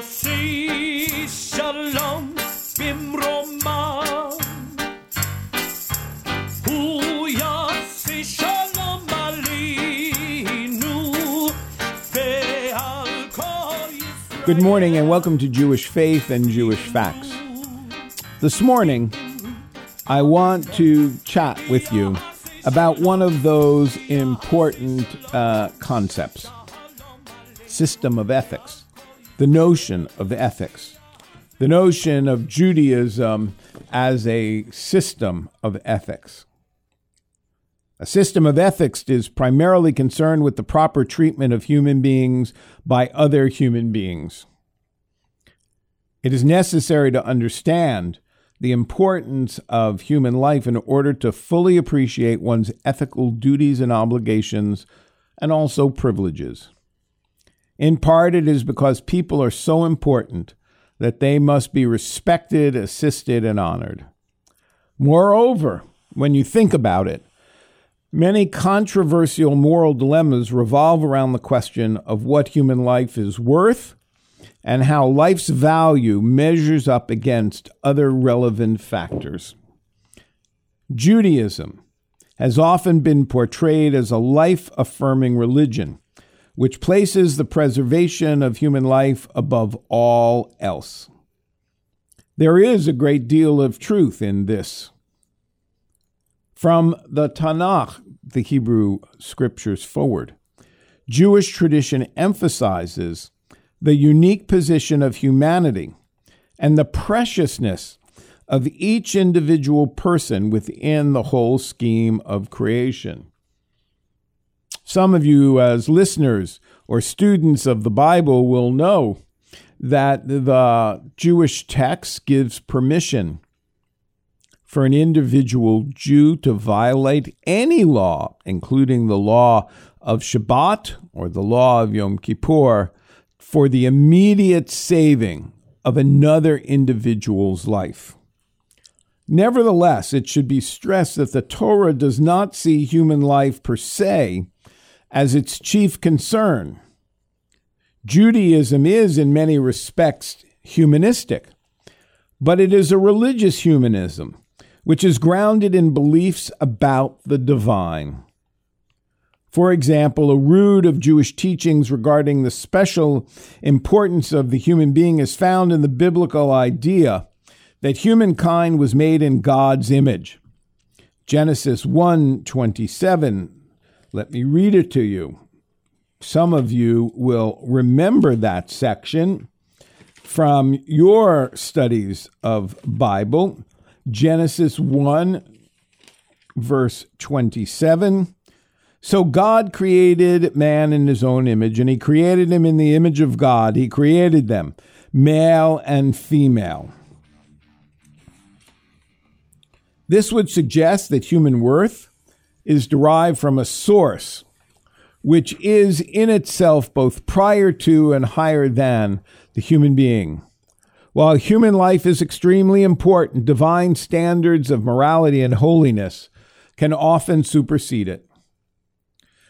יוסי שלום במרומה הוא יוסי שלום עלינו ועל כל ישראל Good morning and welcome to Jewish Faith and Jewish Facts. This morning, I want to chat with you about one of those important uh, concepts system of ethics, the notion of the ethics, the notion of Judaism as a system of ethics. A system of ethics is primarily concerned with the proper treatment of human beings by other human beings. It is necessary to understand the importance of human life in order to fully appreciate one's ethical duties and obligations and also privileges. In part, it is because people are so important that they must be respected, assisted, and honored. Moreover, when you think about it, Many controversial moral dilemmas revolve around the question of what human life is worth and how life's value measures up against other relevant factors. Judaism has often been portrayed as a life affirming religion, which places the preservation of human life above all else. There is a great deal of truth in this. From the Tanakh, the Hebrew scriptures forward, Jewish tradition emphasizes the unique position of humanity and the preciousness of each individual person within the whole scheme of creation. Some of you, as listeners or students of the Bible, will know that the Jewish text gives permission for an individual Jew to violate any law, including the law of Shabbat or the law of Yom Kippur, for the immediate saving of another individual's life. Nevertheless, it should be stressed that the Torah does not see human life per se as its chief concern. Judaism is, in many respects, humanistic, but it is a religious humanism which is grounded in beliefs about the divine. For example, a root of Jewish teachings regarding the special importance of the human being is found in the biblical idea that humankind was made in God's image. Genesis 1:27. Let me read it to you. Some of you will remember that section from your studies of Bible. Genesis 1, verse 27. So God created man in his own image, and he created him in the image of God. He created them, male and female. This would suggest that human worth is derived from a source which is in itself both prior to and higher than the human being. While human life is extremely important, divine standards of morality and holiness can often supersede it.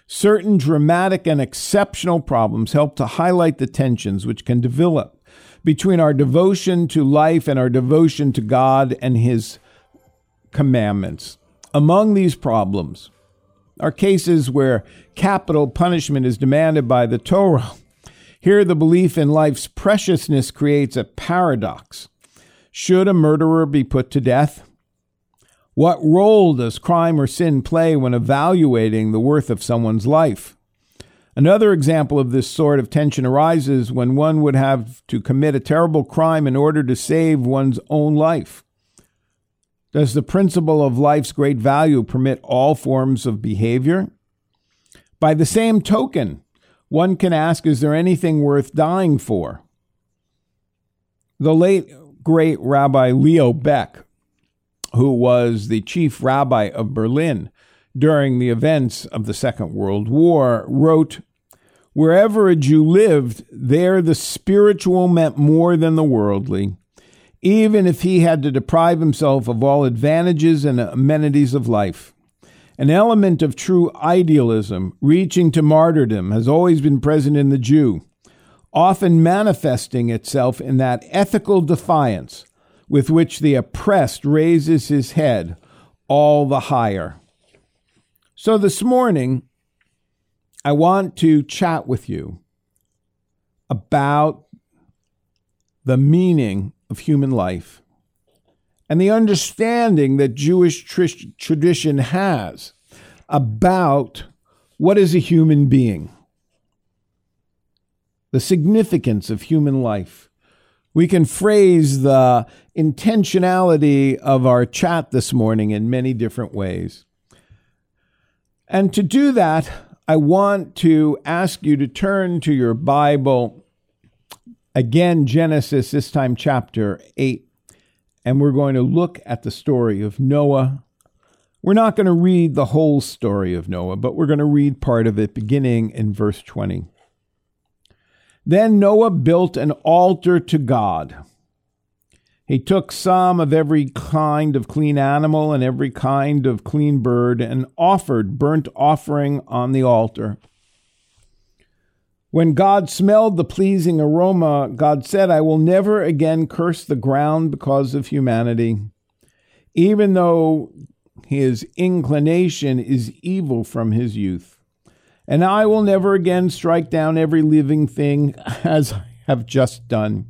Certain dramatic and exceptional problems help to highlight the tensions which can develop between our devotion to life and our devotion to God and His commandments. Among these problems are cases where capital punishment is demanded by the Torah. Here, the belief in life's preciousness creates a paradox. Should a murderer be put to death? What role does crime or sin play when evaluating the worth of someone's life? Another example of this sort of tension arises when one would have to commit a terrible crime in order to save one's own life. Does the principle of life's great value permit all forms of behavior? By the same token, one can ask Is there anything worth dying for? The late great Rabbi Leo Baeck, who was the chief rabbi of Berlin during the events of the Second World War, wrote Wherever a Jew lived, there the spiritual meant more than the worldly even if he had to deprive himself of all advantages and amenities of life. An element of true idealism, reaching to martyrdom, has always been present in the Jew. often manifesting itself in that ethical defiance with which the oppressed raises his head all the higher. So this morning, I want to chat with you about the meaning of human life and the understanding that Jewish tr- tradition has about what is a human being, the significance of human life. We can phrase the intentionality of our chat this morning in many different ways. And to do that, I want to ask you to turn to your Bible, again, Genesis, this time chapter 8, and we're going to look at the story of Noah. We're not going to read the whole story of Noah, but we're going to read part of it beginning in verse 20. Then Noah built an altar to God. He took some of every kind of clean animal and every kind of clean bird and offered burnt offering on the altar. When God smelled the pleasing aroma, God said, I will never again curse the ground because of humanity, even though his inclination is evil from his youth. And I will never again strike down every living thing as I have just done.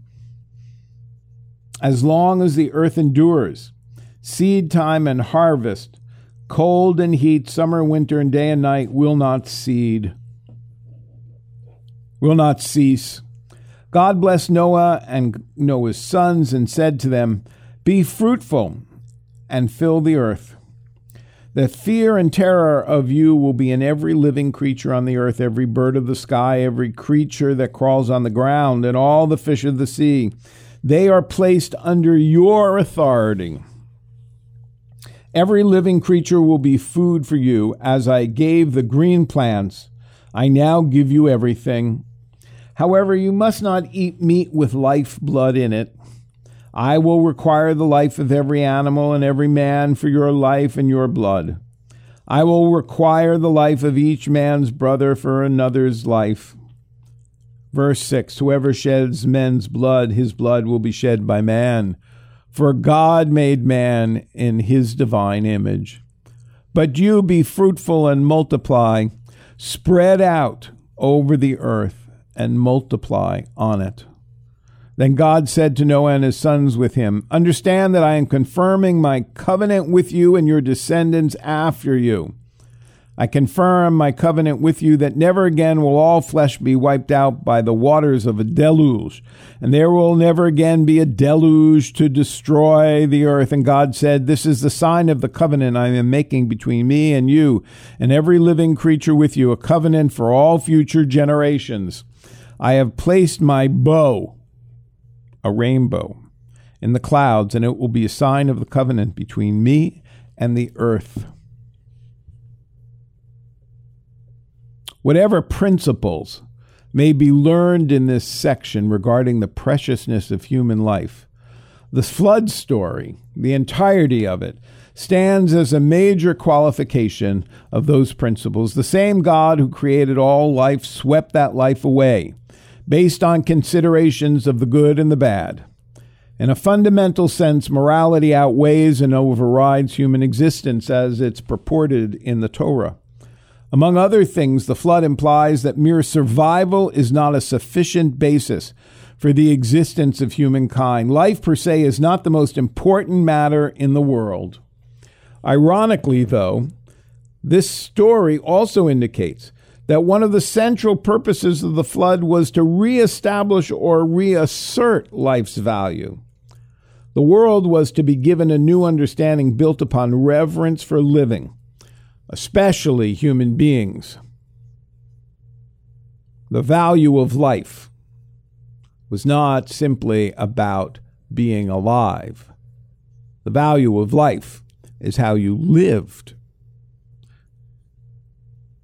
As long as the earth endures, seed time and harvest, cold and heat, summer, winter, and day and night will not cede, will not cease. God blessed Noah and Noah's sons and said to them, Be fruitful and fill the earth. The fear and terror of you will be in every living creature on the earth, every bird of the sky, every creature that crawls on the ground, and all the fish of the sea. They are placed under your authority. Every living creature will be food for you. As I gave the green plants, I now give you everything. However, you must not eat meat with life blood in it I will require the life of every animal and every man for your life and your blood. I will require the life of each man's brother for another's life. Verse 6 Whoever sheds men's blood, his blood will be shed by man. For God made man in his divine image. But you be fruitful and multiply, spread out over the earth and multiply on it. Then God said to Noah and his sons with him, Understand that I am confirming my covenant with you and your descendants after you. I confirm my covenant with you that never again will all flesh be wiped out by the waters of a deluge, and there will never again be a deluge to destroy the earth. And God said, This is the sign of the covenant I am making between me and you and every living creature with you, a covenant for all future generations. I have placed my bow a rainbow in the clouds, and it will be a sign of the covenant between me and the earth. Whatever principles may be learned in this section regarding the preciousness of human life, the flood story, the entirety of it, stands as a major qualification of those principles. The same God who created all life swept that life away based on considerations of the good and the bad. In a fundamental sense, morality outweighs and overrides human existence as it's purported in the Torah. Among other things, the flood implies that mere survival is not a sufficient basis for the existence of humankind. Life per se is not the most important matter in the world. Ironically, though, this story also indicates that one of the central purposes of the flood was to reestablish or reassert life's value. The world was to be given a new understanding built upon reverence for living, especially human beings. The value of life was not simply about being alive. The value of life is how you lived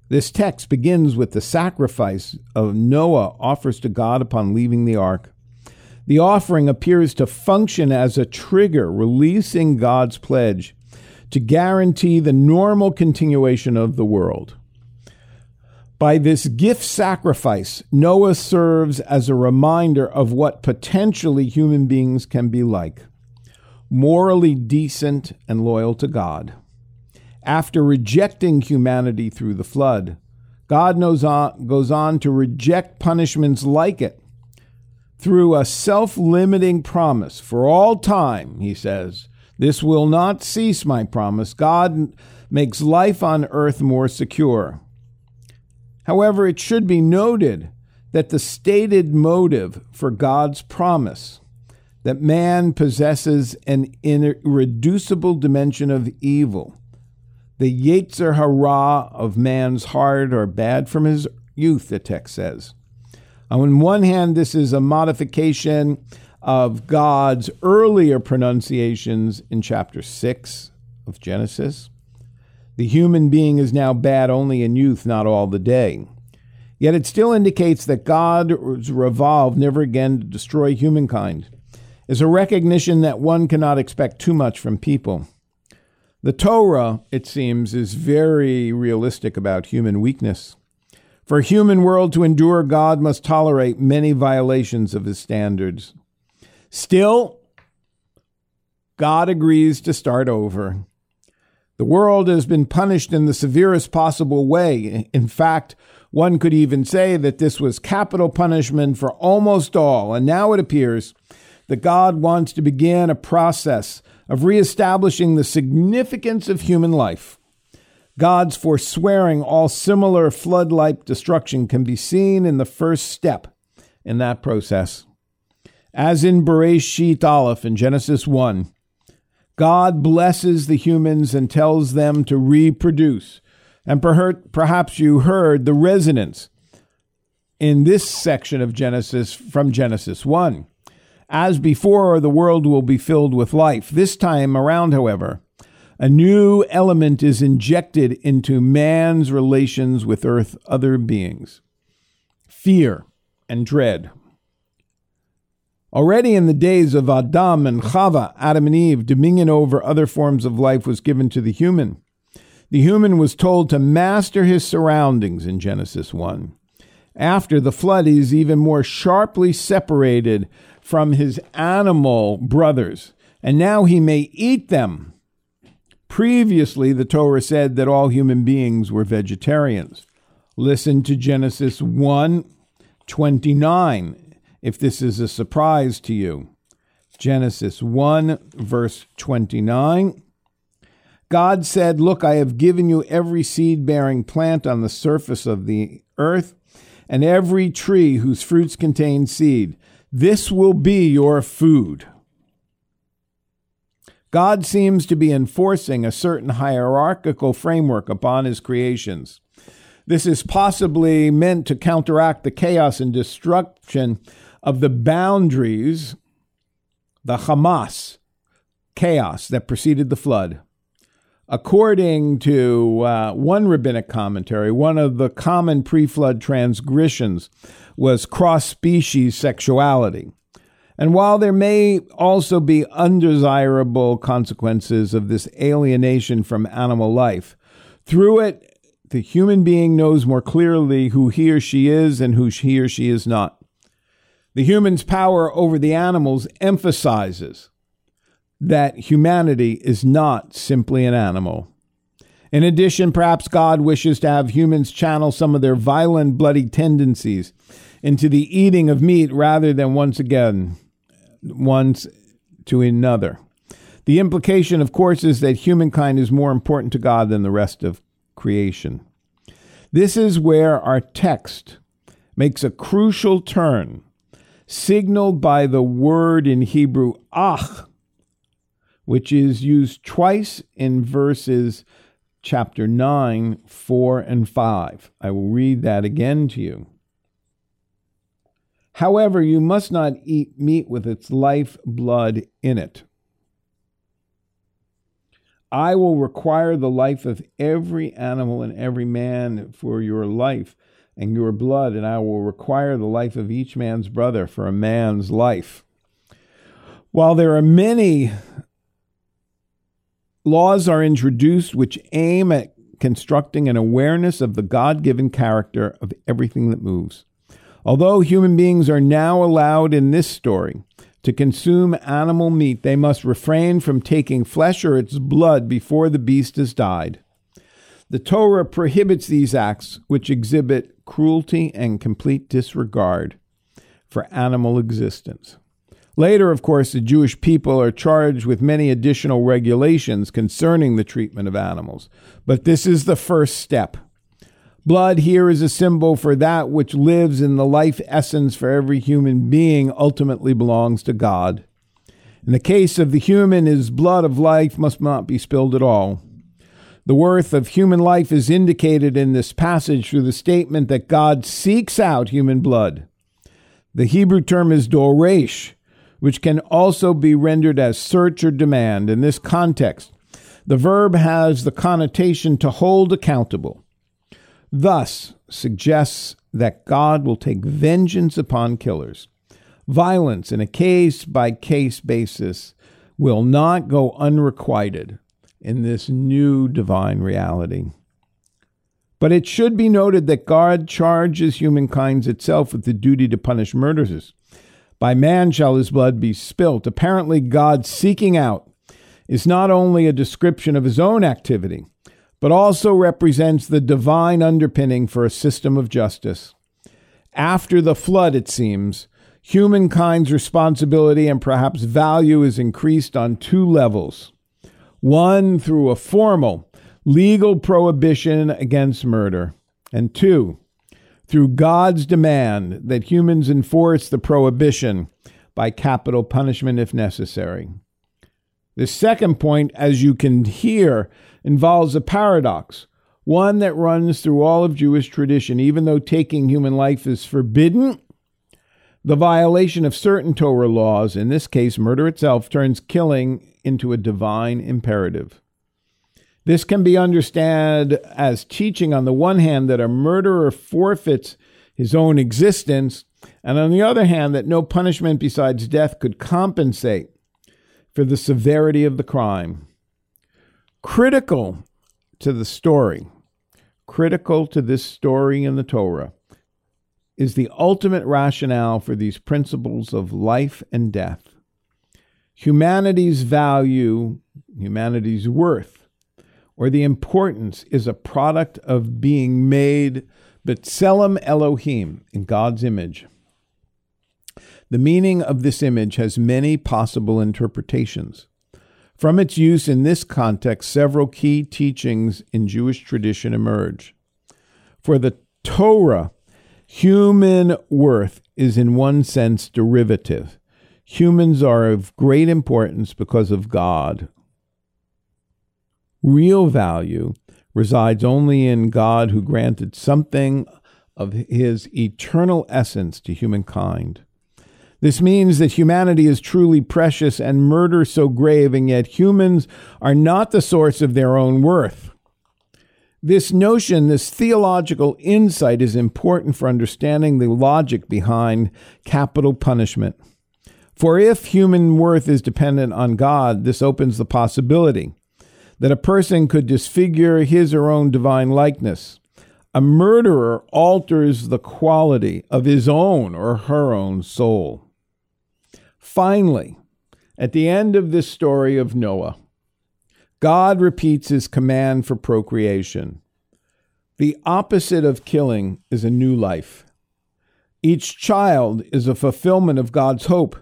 this text begins with the sacrifice of Noah offers to God upon leaving the ark. The offering appears to function as a trigger, releasing God's pledge to guarantee the normal continuation of the world. By this gift sacrifice, Noah serves as a reminder of what potentially human beings can be like morally decent and loyal to God. After rejecting humanity through the flood, God on, goes on to reject punishments like it through a self limiting promise for all time, he says. This will not cease my promise. God makes life on earth more secure. However, it should be noted that the stated motive for God's promise that man possesses an irreducible dimension of evil the Yetzer Hara of man's heart are bad from his youth, the text says. On one hand, this is a modification of God's earlier pronunciations in chapter 6 of Genesis. The human being is now bad only in youth, not all the day. Yet it still indicates that God's resolve never again to destroy humankind is a recognition that one cannot expect too much from people. The Torah, it seems, is very realistic about human weakness. For human world to endure, God must tolerate many violations of his standards. Still, God agrees to start over. The world has been punished in the severest possible way. In fact, one could even say that this was capital punishment for almost all. And now it appears that God wants to begin a process of reestablishing the significance of human life. God's forswearing all similar flood like destruction can be seen in the first step in that process. As in Bereshit Aleph in Genesis 1, God blesses the humans and tells them to reproduce. And perhaps you heard the resonance in this section of Genesis from Genesis 1. As before, the world will be filled with life. This time around, however, a new element is injected into man's relations with earth other beings fear and dread. Already in the days of Adam and Chava, Adam and Eve, dominion over other forms of life was given to the human. The human was told to master his surroundings in Genesis 1. After the flood, he is even more sharply separated from his animal brothers, and now he may eat them. Previously, the Torah said that all human beings were vegetarians. Listen to Genesis 1 29, if this is a surprise to you. Genesis 1, verse 29. God said, Look, I have given you every seed bearing plant on the surface of the earth, and every tree whose fruits contain seed. This will be your food. God seems to be enforcing a certain hierarchical framework upon his creations. This is possibly meant to counteract the chaos and destruction of the boundaries, the Hamas chaos that preceded the flood. According to uh, one rabbinic commentary, one of the common pre flood transgressions was cross species sexuality. And while there may also be undesirable consequences of this alienation from animal life, through it, the human being knows more clearly who he or she is and who he or she is not. The human's power over the animals emphasizes that humanity is not simply an animal. In addition, perhaps God wishes to have humans channel some of their violent, bloody tendencies into the eating of meat rather than once again, once to another. The implication, of course, is that humankind is more important to God than the rest of creation. This is where our text makes a crucial turn, signaled by the word in Hebrew, ach, which is used twice in verses chapter 9, 4, and 5. I will read that again to you. However, you must not eat meat with its life blood in it. I will require the life of every animal and every man for your life and your blood, and I will require the life of each man's brother for a man's life. While there are many Laws are introduced which aim at constructing an awareness of the God given character of everything that moves. Although human beings are now allowed in this story to consume animal meat, they must refrain from taking flesh or its blood before the beast has died. The Torah prohibits these acts, which exhibit cruelty and complete disregard for animal existence. Later, of course, the Jewish people are charged with many additional regulations concerning the treatment of animals. But this is the first step. Blood here is a symbol for that which lives in the life essence for every human being ultimately belongs to God. In the case of the human, his blood of life must not be spilled at all. The worth of human life is indicated in this passage through the statement that God seeks out human blood. The Hebrew term is doresh, which can also be rendered as search or demand. In this context, the verb has the connotation to hold accountable. Thus, suggests that God will take vengeance upon killers. Violence in a case by case basis will not go unrequited in this new divine reality. But it should be noted that God charges humankind itself with the duty to punish murderers. By man shall his blood be spilt. Apparently, God's seeking out is not only a description of his own activity, but also represents the divine underpinning for a system of justice. After the flood, it seems, humankind's responsibility and perhaps value is increased on two levels one through a formal legal prohibition against murder, and two, through God's demand that humans enforce the prohibition by capital punishment if necessary. The second point, as you can hear, involves a paradox, one that runs through all of Jewish tradition. Even though taking human life is forbidden, the violation of certain Torah laws, in this case murder itself, turns killing into a divine imperative. This can be understood as teaching, on the one hand, that a murderer forfeits his own existence, and on the other hand, that no punishment besides death could compensate for the severity of the crime. Critical to the story, critical to this story in the Torah, is the ultimate rationale for these principles of life and death. Humanity's value, humanity's worth, or the importance is a product of being made B'Tselem Elohim in God's image. The meaning of this image has many possible interpretations. From its use in this context, several key teachings in Jewish tradition emerge. For the Torah, human worth is in one sense derivative. Humans are of great importance because of God. Real value resides only in God who granted something of his eternal essence to humankind. This means that humanity is truly precious and murder so grave, and yet humans are not the source of their own worth. This notion, this theological insight, is important for understanding the logic behind capital punishment. For if human worth is dependent on God, this opens the possibility that a person could disfigure his or own divine likeness. A murderer alters the quality of his own or her own soul. Finally, at the end of this story of Noah, God repeats his command for procreation. The opposite of killing is a new life. Each child is a fulfillment of God's hope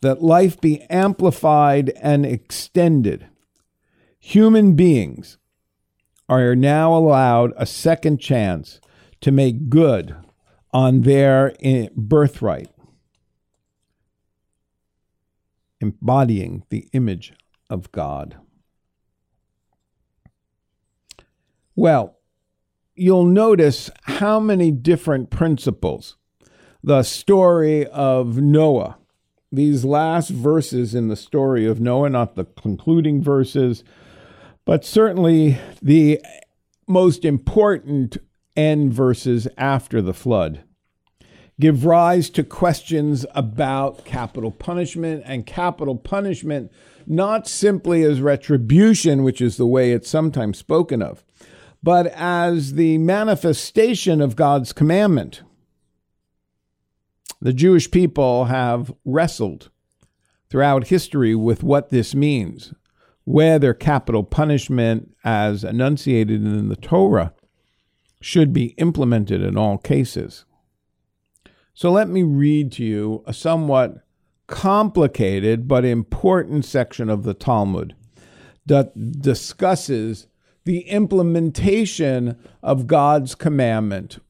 that life be amplified and extended. Human beings are now allowed a second chance to make good on their eh, birthright, embodying the image of God. Well, you'll notice how many different principles the story of Noah these last verses in the story of Noah, not the concluding verses, but certainly the most important end verses after the flood, give rise to questions about capital punishment and capital punishment not simply as retribution, which is the way it's sometimes spoken of, but as the manifestation of God's commandment. The Jewish people have wrestled throughout history with what this means, whether capital punishment, as enunciated in the Torah, should be implemented in all cases. So let me read to you a somewhat complicated but important section of the Talmud that discusses the implementation of God's commandment.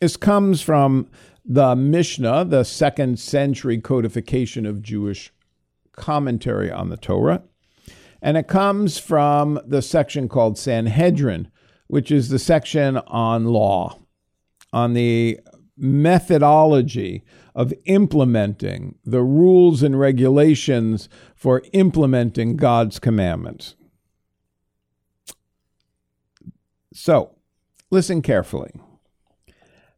This comes from the Mishnah, the second century codification of Jewish commentary on the Torah. And it comes from the section called Sanhedrin, which is the section on law, on the methodology of implementing the rules and regulations for implementing God's commandments. So, listen carefully.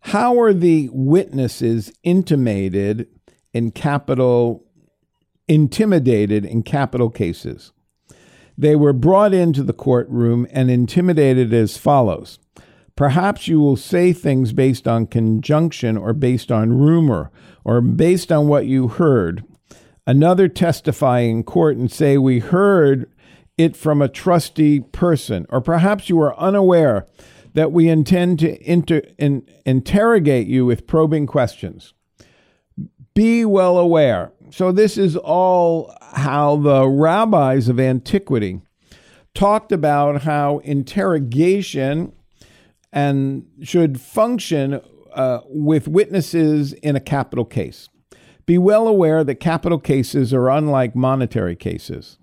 How are the witnesses intimated in capital intimidated in capital cases? They were brought into the courtroom and intimidated as follows. Perhaps you will say things based on conjunction or based on rumor or based on what you heard. Another testify in court and say, We heard it from a trusty person. Or perhaps you are unaware that we intend to inter- in, interrogate you with probing questions. Be well aware. So, this is all how the rabbis of antiquity talked about how interrogation and should function uh, with witnesses in a capital case. Be well aware that capital cases are unlike monetary cases.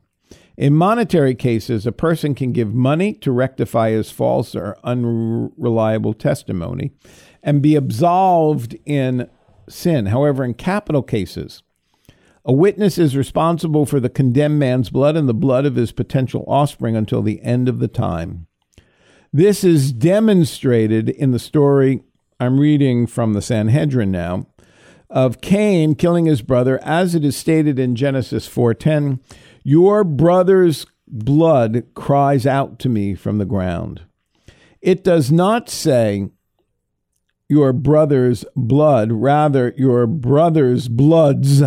In monetary cases, a person can give money to rectify his false or unreliable testimony and be absolved in sin. However, in capital cases, a witness is responsible for the condemned man's blood and the blood of his potential offspring until the end of the time. This is demonstrated in the story I'm reading from the Sanhedrin now of Cain killing his brother as it is stated in Genesis 4:10, "Your brother's blood cries out to me from the ground." It does not say your brother's blood, rather your brother's bloods,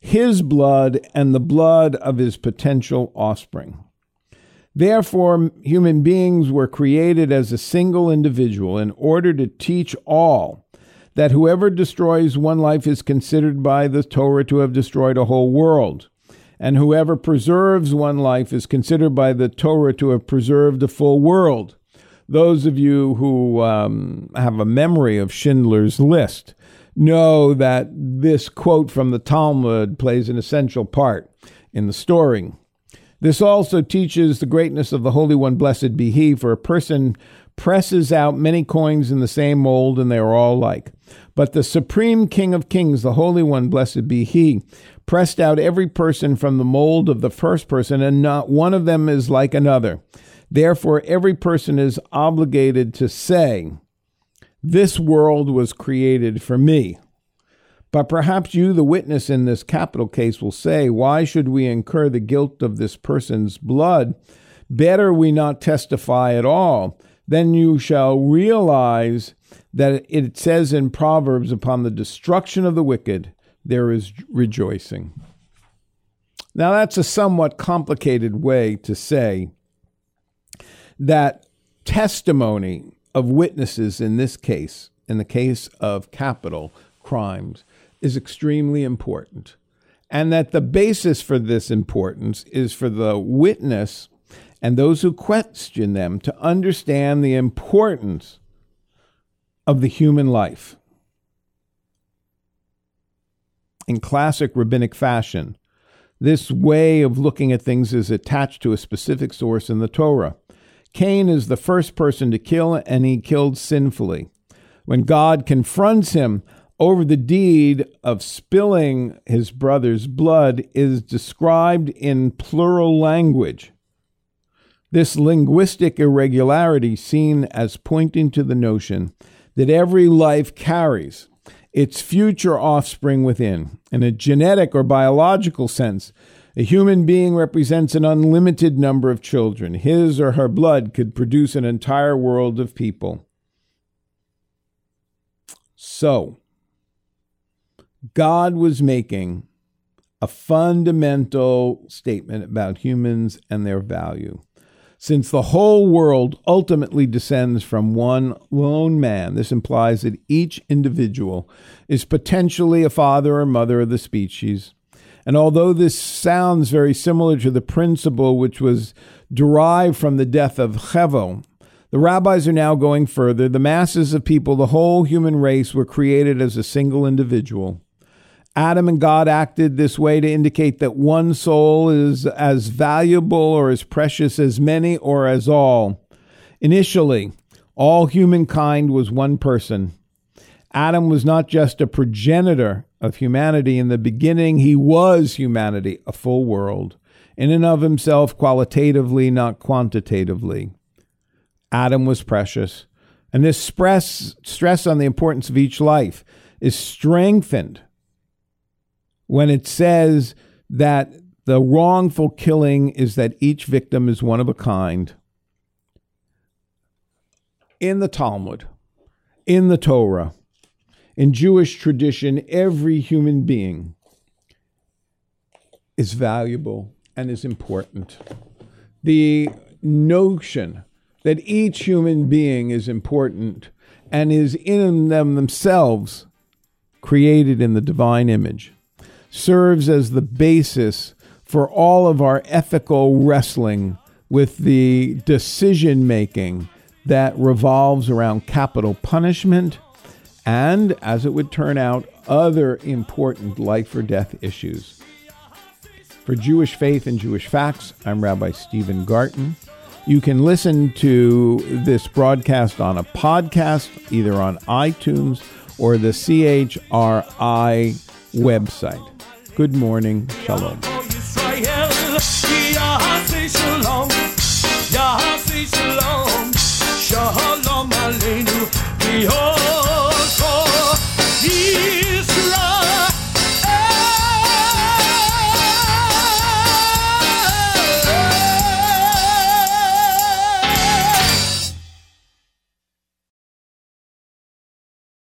his blood and the blood of his potential offspring. Therefore, human beings were created as a single individual in order to teach all that whoever destroys one life is considered by the Torah to have destroyed a whole world, and whoever preserves one life is considered by the Torah to have preserved a full world. Those of you who um, have a memory of Schindler's List know that this quote from the Talmud plays an essential part in the story. This also teaches the greatness of the Holy One, blessed be He, for a person presses out many coins in the same mold, and they are all like. But the Supreme King of Kings, the Holy One, blessed be He, pressed out every person from the mold of the first person, and not one of them is like another. Therefore, every person is obligated to say, This world was created for me. But perhaps you, the witness in this capital case, will say, Why should we incur the guilt of this person's blood? Better we not testify at all. Then you shall realize that it says in Proverbs, Upon the destruction of the wicked, there is rejoicing. Now, that's a somewhat complicated way to say that testimony of witnesses in this case, in the case of capital crimes, is extremely important. And that the basis for this importance is for the witness and those who question them to understand the importance of the human life. In classic rabbinic fashion, this way of looking at things is attached to a specific source in the Torah. Cain is the first person to kill, and he killed sinfully. When God confronts him over the deed of spilling his brother's blood is described in plural language. This linguistic irregularity seen as pointing to the notion that every life carries its future offspring within. In a genetic or biological sense, A human being represents an unlimited number of children. His or her blood could produce an entire world of people. So, God was making a fundamental statement about humans and their value. Since the whole world ultimately descends from one lone man, this implies that each individual is potentially a father or mother of the species. And although this sounds very similar to the principle which was derived from the death of Hevel, the rabbis are now going further. The masses of people, the whole human race, were created as a single individual. Adam and God acted this way to indicate that one soul is as valuable or as precious as many or as all. Initially, all humankind was one person. Adam was not just a progenitor of humanity. In the beginning, he was humanity, a full world, in and of himself, qualitatively, not quantitatively. Adam was precious. And this stress, stress on the importance of each life is strengthened when it says that the wrongful killing is that each victim is one of a kind. In the Talmud, in the Torah, in Jewish tradition, every human being is valuable and is important. The notion that each human being is important and is in them themselves created in the divine image serves as the basis for all of our ethical wrestling with the decision making that revolves around capital punishment and, as it would turn out, other important life or death issues. For Jewish Faith and Jewish Facts, I'm Rabbi Stephen Garten. You can listen to this broadcast on a podcast, either on iTunes or the CHRI website. Good morning. Shalom. Shalom. Shalom. Shalom.